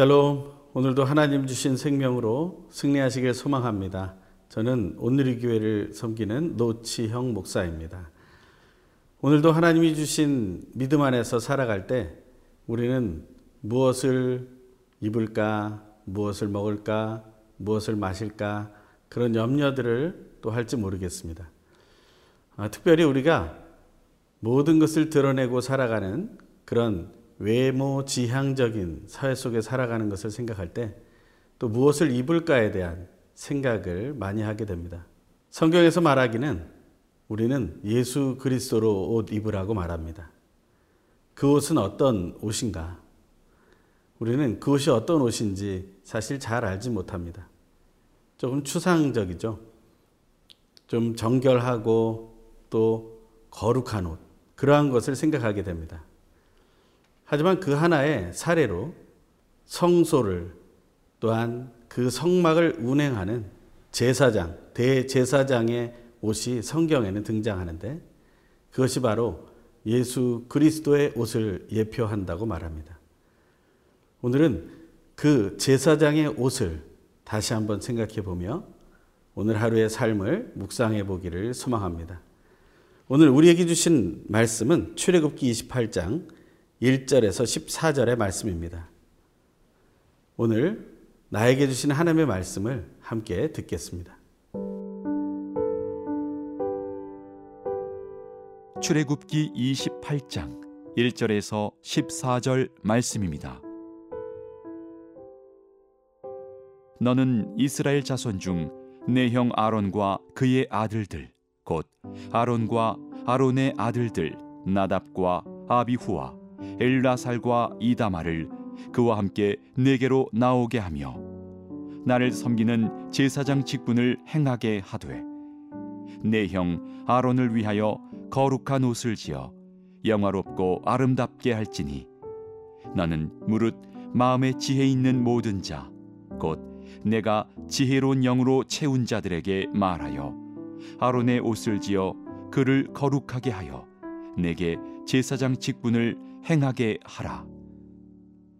샬롬. 오늘도 하나님 주신 생명으로 승리하시길 소망합니다. 저는 오늘의 교회를 섬기는 노치형 목사입니다. 오늘도 하나님이 주신 믿음 안에서 살아갈 때 우리는 무엇을 입을까, 무엇을 먹을까, 무엇을 마실까 그런 염려들을 또 할지 모르겠습니다. 아, 특별히 우리가 모든 것을 드러내고 살아가는 그런 외모 지향적인 사회 속에 살아가는 것을 생각할 때 또 무엇을 입을까에 대한 생각을 많이 하게 됩니다. 성경에서 말하기는 우리는 예수 그리스도로 옷 입으라고 말합니다. 그 옷은 어떤 옷인가? 우리는 그 옷이 어떤 옷인지 사실 잘 알지 못합니다. 조금 추상적이죠. 좀 정결하고 또 거룩한 옷. 그러한 것을 생각하게 됩니다. 하지만 그 하나의 사례로 성소를 또한 그 성막을 운행하는 제사장, 대제사장의 옷이 성경에는 등장하는데 그것이 바로 예수 그리스도의 옷을 예표한다고 말합니다. 오늘은 그 제사장의 옷을 다시 한번 생각해 보며 오늘 하루의 삶을 묵상해 보기를 소망합니다. 오늘 우리에게 주신 말씀은 출애굽기 28장 1절에서 14절의 말씀입니다. 오늘 나에게 주신 하나님의 말씀을 함께 듣겠습니다. 출애굽기 28장 1절에서 14절 말씀입니다. 너는 이스라엘 자손 중 내 형 아론과 그의 아들들 곧 아론과 아론의 아들들 나답과 아비후와 엘라살과 이다마를 그와 함께 내게로 나오게 하며 나를 섬기는 제사장 직분을 행하게 하되 내 형 아론을 위하여 거룩한 옷을 지어 영화롭고 아름답게 할지니 너는 무릇 마음에 지혜 있는 모든 자 곧 내가 지혜로운 영으로 채운 자들에게 말하여 아론의 옷을 지어 그를 거룩하게 하여 내게 제사장 직분을 행하게 하라.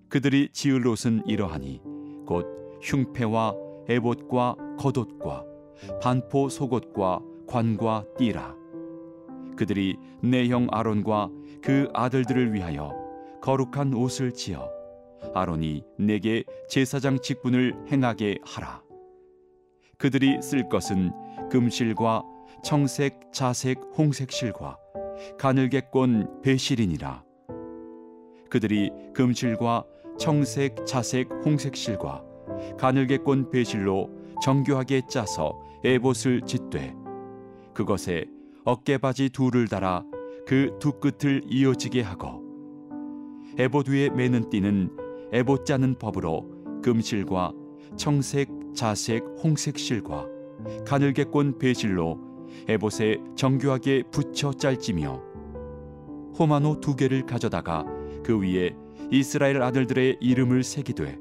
그들이 지을 옷은 이러하니 곧 흉패와 에봇과 겉옷과 반포 속옷과 관과 띠라. 그들이 내 형 아론과 그 아들들을 위하여 거룩한 옷을 지어 아론이 내게 제사장 직분을 행하게 하라. 그들이 쓸 것은 금실과 청색, 자색, 홍색 실과 가늘게 꼰 배실이니라. 그들이 금실과 청색, 자색, 홍색 실과 가늘게 꼰 배실로 정교하게 짜서 에봇을 짓되 그것에 어깨바지 둘을 달아 그 두 끝을 이어지게 하고 에봇 위에 매는 띠는 에봇 짜는 법으로 금실과 청색, 자색, 홍색 실과 가늘게 꼰 배실로 에봇에 정교하게 붙여 짤지며 호마노 두 개를 가져다가 그 위에 이스라엘 아들들의 이름을 새기되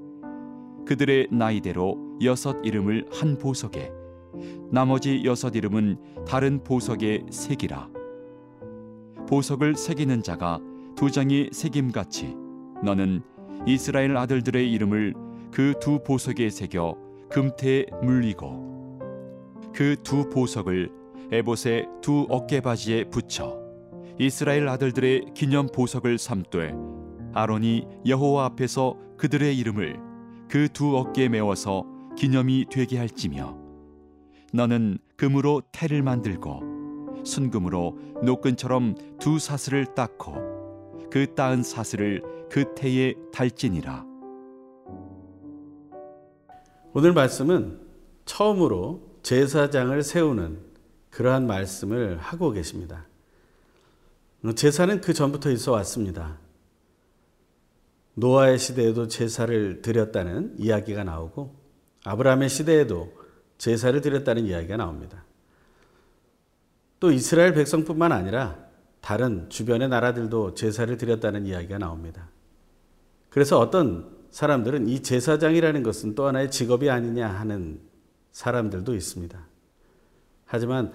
그들의 나이대로 여섯 이름을 한 보석에 나머지 여섯 이름은 다른 보석에 새기라. 보석을 새기는 자가 두 장이 새김같이 너는 이스라엘 아들들의 이름을 그 두 보석에 새겨 금태에 물리고 그 두 보석을 에봇의 두 어깨바지에 붙여 이스라엘 아들들의 기념 보석을 삼되 아론이 여호와 앞에서 그들의 이름을 그 두 어깨에 메워서 기념이 되게 할지며 너는 금으로 태를 만들고 순금으로 노끈처럼 두 사슬을 닦고 그 따은 사슬을 그 태에 달지니라 오늘 말씀은 처음으로 제사장을 세우는 그러한 말씀을 하고 계십니다. 제사는 그 전부터 있어 왔습니다. 노아의 시대에도 제사를 드렸다는 이야기가 나오고 아브라함의 시대에도 제사를 드렸다는 이야기가 나옵니다. 또 이스라엘 백성뿐만 아니라 다른 주변의 나라들도 제사를 드렸다는 이야기가 나옵니다. 그래서 어떤 사람들은 이 제사장이라는 것은 또 하나의 직업이 아니냐 하는 사람들도 있습니다. 하지만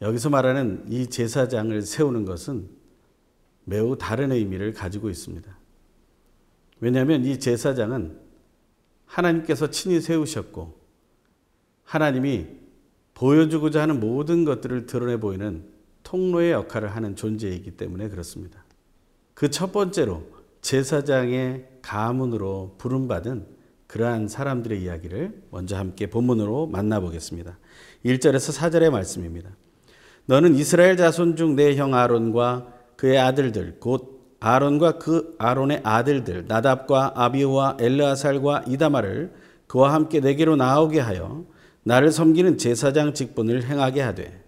여기서 말하는 이 제사장을 세우는 것은 매우 다른 의미를 가지고 있습니다. 왜냐하면 이 제사장은 하나님께서 친히 세우셨고 하나님이 보여주고자 하는 모든 것들을 드러내 보이는 통로의 역할을 하는 존재이기 때문에 그렇습니다. 그 첫 번째로 제사장의 가문으로 부름받은 그러한 사람들의 이야기를 먼저 함께 본문으로 만나보겠습니다. 1절에서 4절의 말씀입니다. 너는 이스라엘 자손 중 내 형 아론과 그의 아들들 곧 아론과 그 아론의 아들들 나답과 아비우와 엘르아살과 이다마를 그와 함께 내게로 나오게 하여 나를 섬기는 제사장 직분을 행하게 하되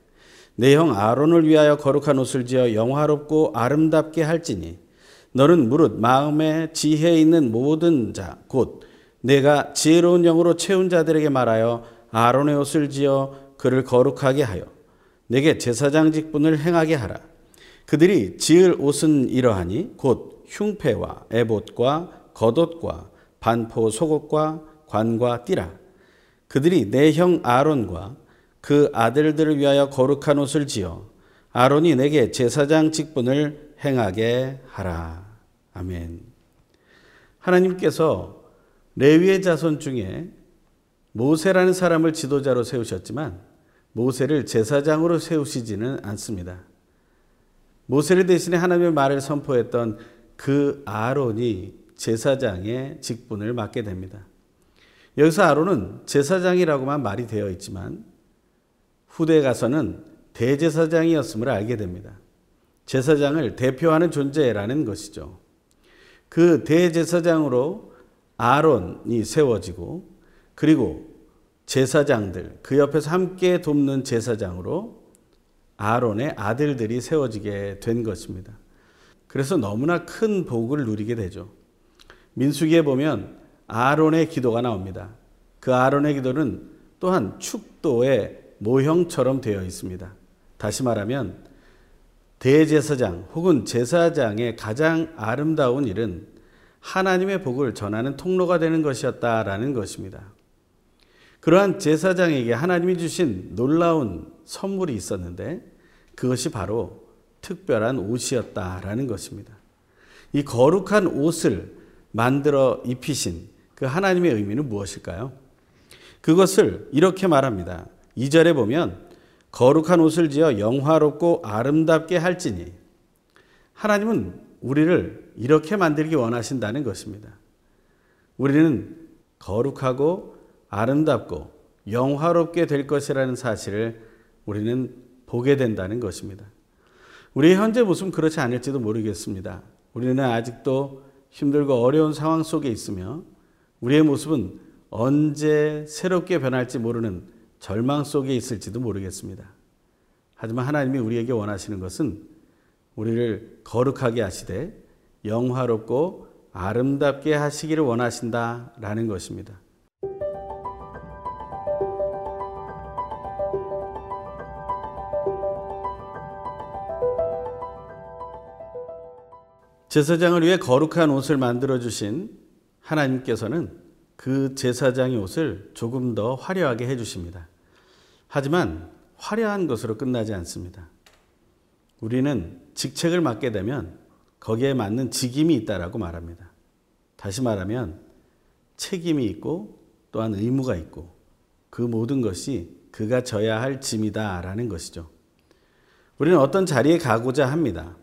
내 형 아론을 위하여 거룩한 옷을 지어 영화롭고 아름답게 할지니 너는 무릇 마음에 지혜 있는 모든 자 곧 내가 지혜로운 영으로 채운 자들에게 말하여 아론의 옷을 지어 그를 거룩하게 하여 내게 제사장 직분을 행하게 하라 그들이 지을 옷은 이러하니 곧 흉패와 에봇과 겉옷과 반포 속옷과 관과 띠라 그들이 내 형 아론과 그 아들들을 위하여 거룩한 옷을 지어 아론이 내게 제사장 직분을 행하게 하라. 아멘. 하나님께서 레위의 자손 중에 모세라는 사람을 지도자로 세우셨지만 모세를 제사장으로 세우시지는 않습니다. 모세를 대신해 하나님의 말을 선포했던 그 아론이 제사장의 직분을 맡게 됩니다. 여기서 아론은 제사장이라고만 말이 되어 있지만 후대에 가서는 대제사장이었음을 알게 됩니다. 제사장을 대표하는 존재라는 것이죠. 그 대제사장으로 아론이 세워지고 그리고 제사장들 그 옆에서 함께 돕는 제사장으로 아론의 아들들이 세워지게 된 것입니다. 그래서 너무나 큰 복을 누리게 되죠. 민수기에 보면 아론의 기도가 나옵니다. 그 아론의 기도는 또한 축도의 모형처럼 되어 있습니다. 다시 말하면 대제사장 혹은 제사장의 가장 아름다운 일은 하나님의 복을 전하는 통로가 되는 것이었다라는 것입니다. 그러한 제사장에게 하나님이 주신 놀라운 선물이 있었는데 그것이 바로 특별한 옷이었다라는 것입니다. 이 거룩한 옷을 만들어 입히신 그 하나님의 의미는 무엇일까요? 그것을 이렇게 말합니다. 2절에 보면 거룩한 옷을 지어 영화롭고 아름답게 할지니 하나님은 우리를 이렇게 만들기 원하신다는 것입니다. 우리는 거룩하고 아름답고 영화롭게 될 것이라는 사실을 우리는 보게 된다는 것입니다. 우리의 현재 모습은 그렇지 않을지도 모르겠습니다. 우리는 아직도 힘들고 어려운 상황 속에 있으며 우리의 모습은 언제 새롭게 변할지 모르는 절망 속에 있을지도 모르겠습니다. 하지만 하나님이 우리에게 원하시는 것은 우리를 거룩하게 하시되 영화롭고 아름답게 하시기를 원하신다라는 것입니다. 제사장을 위해 거룩한 옷을 만들어 주신 하나님께서는 그 제사장의 옷을 조금 더 화려하게 해 주십니다. 하지만 화려한 것으로 끝나지 않습니다. 우리는 직책을 맡게 되면 거기에 맞는 직임이 있다라고 말합니다. 다시 말하면 책임이 있고 또한 의무가 있고 그 모든 것이 그가 져야 할 짐이다라는 것이죠. 우리는 어떤 자리에 가고자 합니다.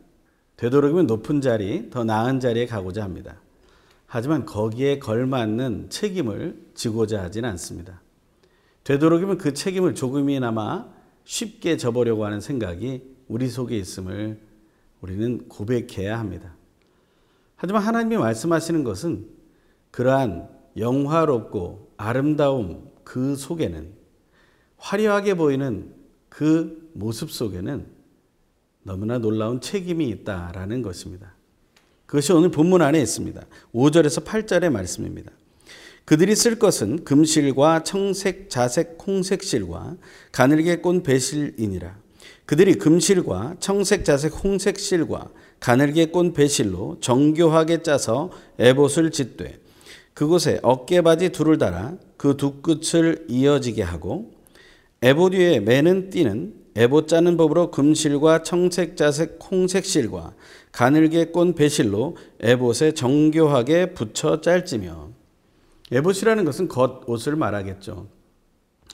되도록이면 높은 자리, 더 나은 자리에 가고자 합니다. 하지만 거기에 걸맞는 책임을 지고자 하진 않습니다. 되도록이면 그 책임을 조금이나마 쉽게 져보려고 하는 생각이 우리 속에 있음을 우리는 고백해야 합니다. 하지만 하나님이 말씀하시는 것은 그러한 영화롭고 아름다움 그 속에는 화려하게 보이는 그 모습 속에는 너무나 놀라운 책임이 있다라는 것입니다. 그것이 오늘 본문 안에 있습니다. 5절에서 8절의 말씀입니다. 그들이 쓸 것은 금실과 청색, 자색, 홍색실과 가늘게 꼰 배실이니라. 그들이 금실과 청색, 자색, 홍색실과 가늘게 꼰 배실로 정교하게 짜서 에봇을 짓되 그곳에 어깨바지 둘을 달아 그 두 끝을 이어지게 하고 에봇 위에 매는 띠는 에봇 짜는 법으로 금실과 청색, 자색, 홍색실과 가늘게 꼰 배실로 에봇에 정교하게 붙여 짤지며 에봇이라는 것은 겉옷을 말하겠죠.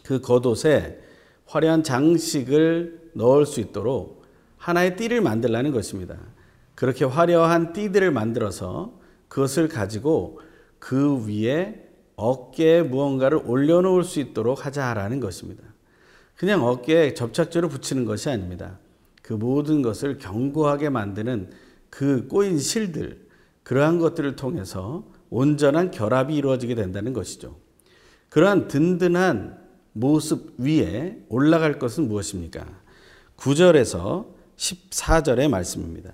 그 겉옷에 화려한 장식을 넣을 수 있도록 하나의 띠를 만들라는 것입니다. 그렇게 화려한 띠들을 만들어서 그것을 가지고 그 위에 어깨에 무언가를 올려놓을 수 있도록 하자라는 것입니다. 그냥 어깨에 접착제로 붙이는 것이 아닙니다. 그 모든 것을 견고하게 만드는 그 꼬인 실들, 그러한 것들을 통해서 온전한 결합이 이루어지게 된다는 것이죠. 그러한 든든한 모습 위에 올라갈 것은 무엇입니까? 9절에서 14절의 말씀입니다.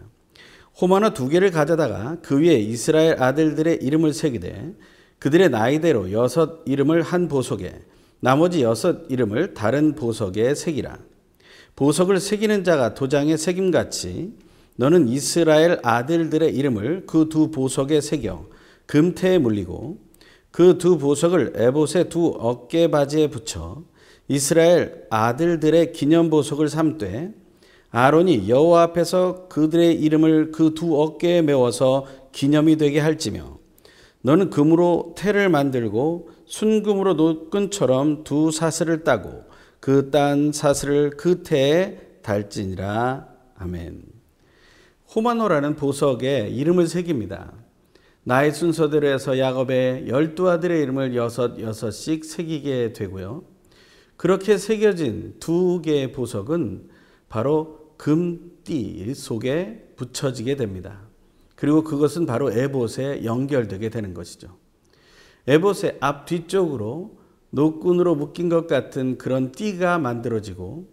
호마너 두 개를 가져다가 그 위에 이스라엘 아들들의 이름을 새기되 그들의 나이대로 여섯 이름을 한 보석에 나머지 여섯 이름을 다른 보석에 새기라. 보석을 새기는 자가 도장에 새김같이 너는 이스라엘 아들들의 이름을 그 두 보석에 새겨 금태에 물리고 그 두 보석을 에봇의 두 어깨 바지에 붙여 이스라엘 아들들의 기념 보석을 삼되 아론이 여호와 앞에서 그들의 이름을 그 두 어깨에 메워서 기념이 되게 할지며 너는 금으로 태를 만들고 순금으로 노끈처럼 두 사슬을 따고 그 딴 사슬을 그 태에 달지니라 아멘. 호마노라는 보석에 이름을 새깁니다. 나의 순서대로 해서 야곱의 열두 아들의 이름을 여섯 여섯씩 새기게 되고요. 그렇게 새겨진 두 개의 보석은 바로 금띠 속에 붙여지게 됩니다. 그리고 그것은 바로 에봇에 연결되게 되는 것이죠. 에봇의 앞 뒤쪽으로 노끈으로 묶인 것 같은 그런 띠가 만들어지고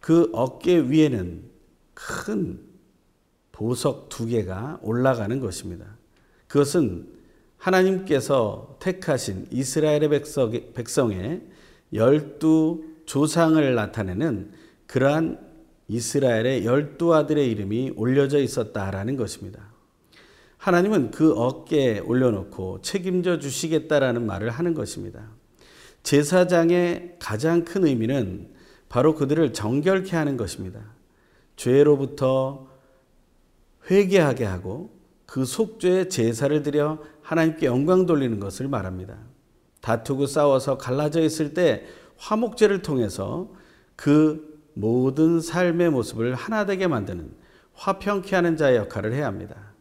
그 어깨 위에는 큰 보석 두 개가 올라가는 것입니다. 그것은 하나님께서 택하신 이스라엘의 백성의 열두 조상을 나타내는 그러한 이스라엘의 열두 아들의 이름이 올려져 있었다라는 것입니다. 하나님은 그 어깨에 올려놓고 책임져 주시겠다라는 말을 하는 것입니다. 제사장의 가장 큰 의미는 바로 그들을 정결케 하는 것입니다. 죄로부터 회개하게 하고 그 속죄의 제사를 드려 하나님께 영광 돌리는 것을 말합니다. 다투고 싸워서 갈라져 있을 때 화목제를 통해서 그 모든 삶의 모습을 하나 되게 만드는 화평케 하는 자의 역할을 해야 합니다.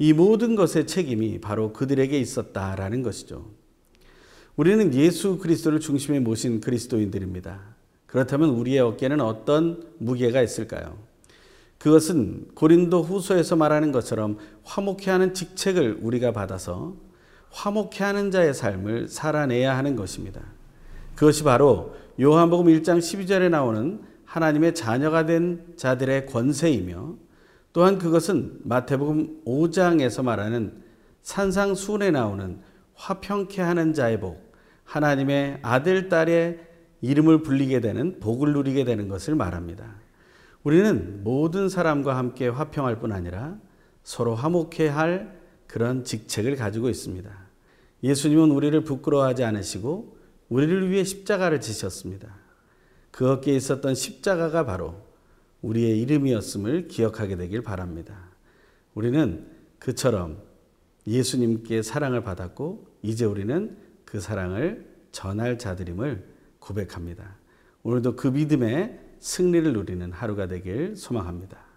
이 모든 것의 책임이 바로 그들에게 있었다라는 것이죠. 우리는 예수 그리스도를 중심에 모신 그리스도인들입니다. 그렇다면 우리의 어깨는 어떤 무게가 있을까요? 그것은 고린도 후서에서 말하는 것처럼 화목해 하는 직책을 우리가 받아서 화목해 하는 자의 삶을 살아내야 하는 것입니다. 그것이 바로 요한복음 1장 12절에 나오는 하나님의 자녀가 된 자들의 권세이며 또한 그것은 마태복음 5장에서 말하는 산상순에 나오는 화평케 하는 자의 복, 하나님의 아들, 딸의 이름을 불리게 되는 복을 누리게 되는 것을 말합니다. 우리는 모든 사람과 함께 화평할 뿐 아니라 서로 화목해 할 그런 직책을 가지고 있습니다. 예수님은 우리를 부끄러워하지 않으시고 우리를 위해 십자가를 지셨습니다. 그 어깨에 있었던 십자가가 바로 우리의 이름이었음을 기억하게 되길 바랍니다. 우리는 그처럼 예수님께 사랑을 받았고 이제 우리는 그 사랑을 전할 자들임을 고백합니다. 오늘도 그 믿음의 승리를 누리는 하루가 되길 소망합니다.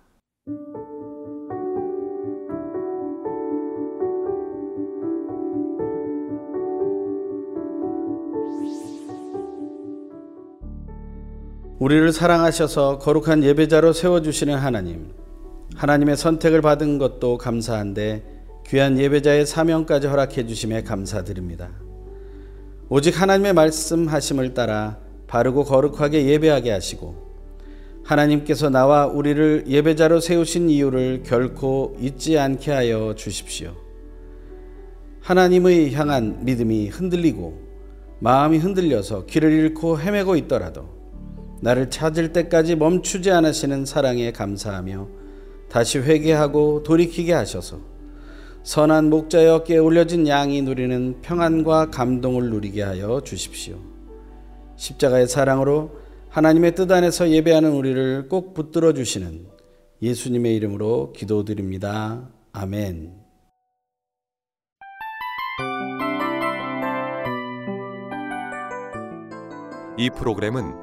우리를 사랑하셔서 거룩한 예배자로 세워주시는 하나님, 하나님의 선택을 받은 것도 감사한데 귀한 예배자의 사명까지 허락해 주심에 감사드립니다. 오직 하나님의 말씀하심을 따라 바르고 거룩하게 예배하게 하시고 하나님께서 나와 우리를 예배자로 세우신 이유를 결코 잊지 않게 하여 주십시오. 하나님의 향한 믿음이 흔들리고 마음이 흔들려서 길을 잃고 헤매고 있더라도 나를 찾을 때까지 멈추지 않으시는 사랑에 감사하며 다시 회개하고 돌이키게 하셔서 선한 목자의 어깨에 올려진 양이 누리는 평안과 감동을 누리게 하여 주십시오. 십자가의 사랑으로 하나님의 뜻 안에서 예배하는 우리를 꼭 붙들어 주시는 예수님의 이름으로 기도드립니다. 아멘. 이 프로그램은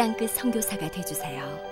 땅끝 선교사가 되주세요.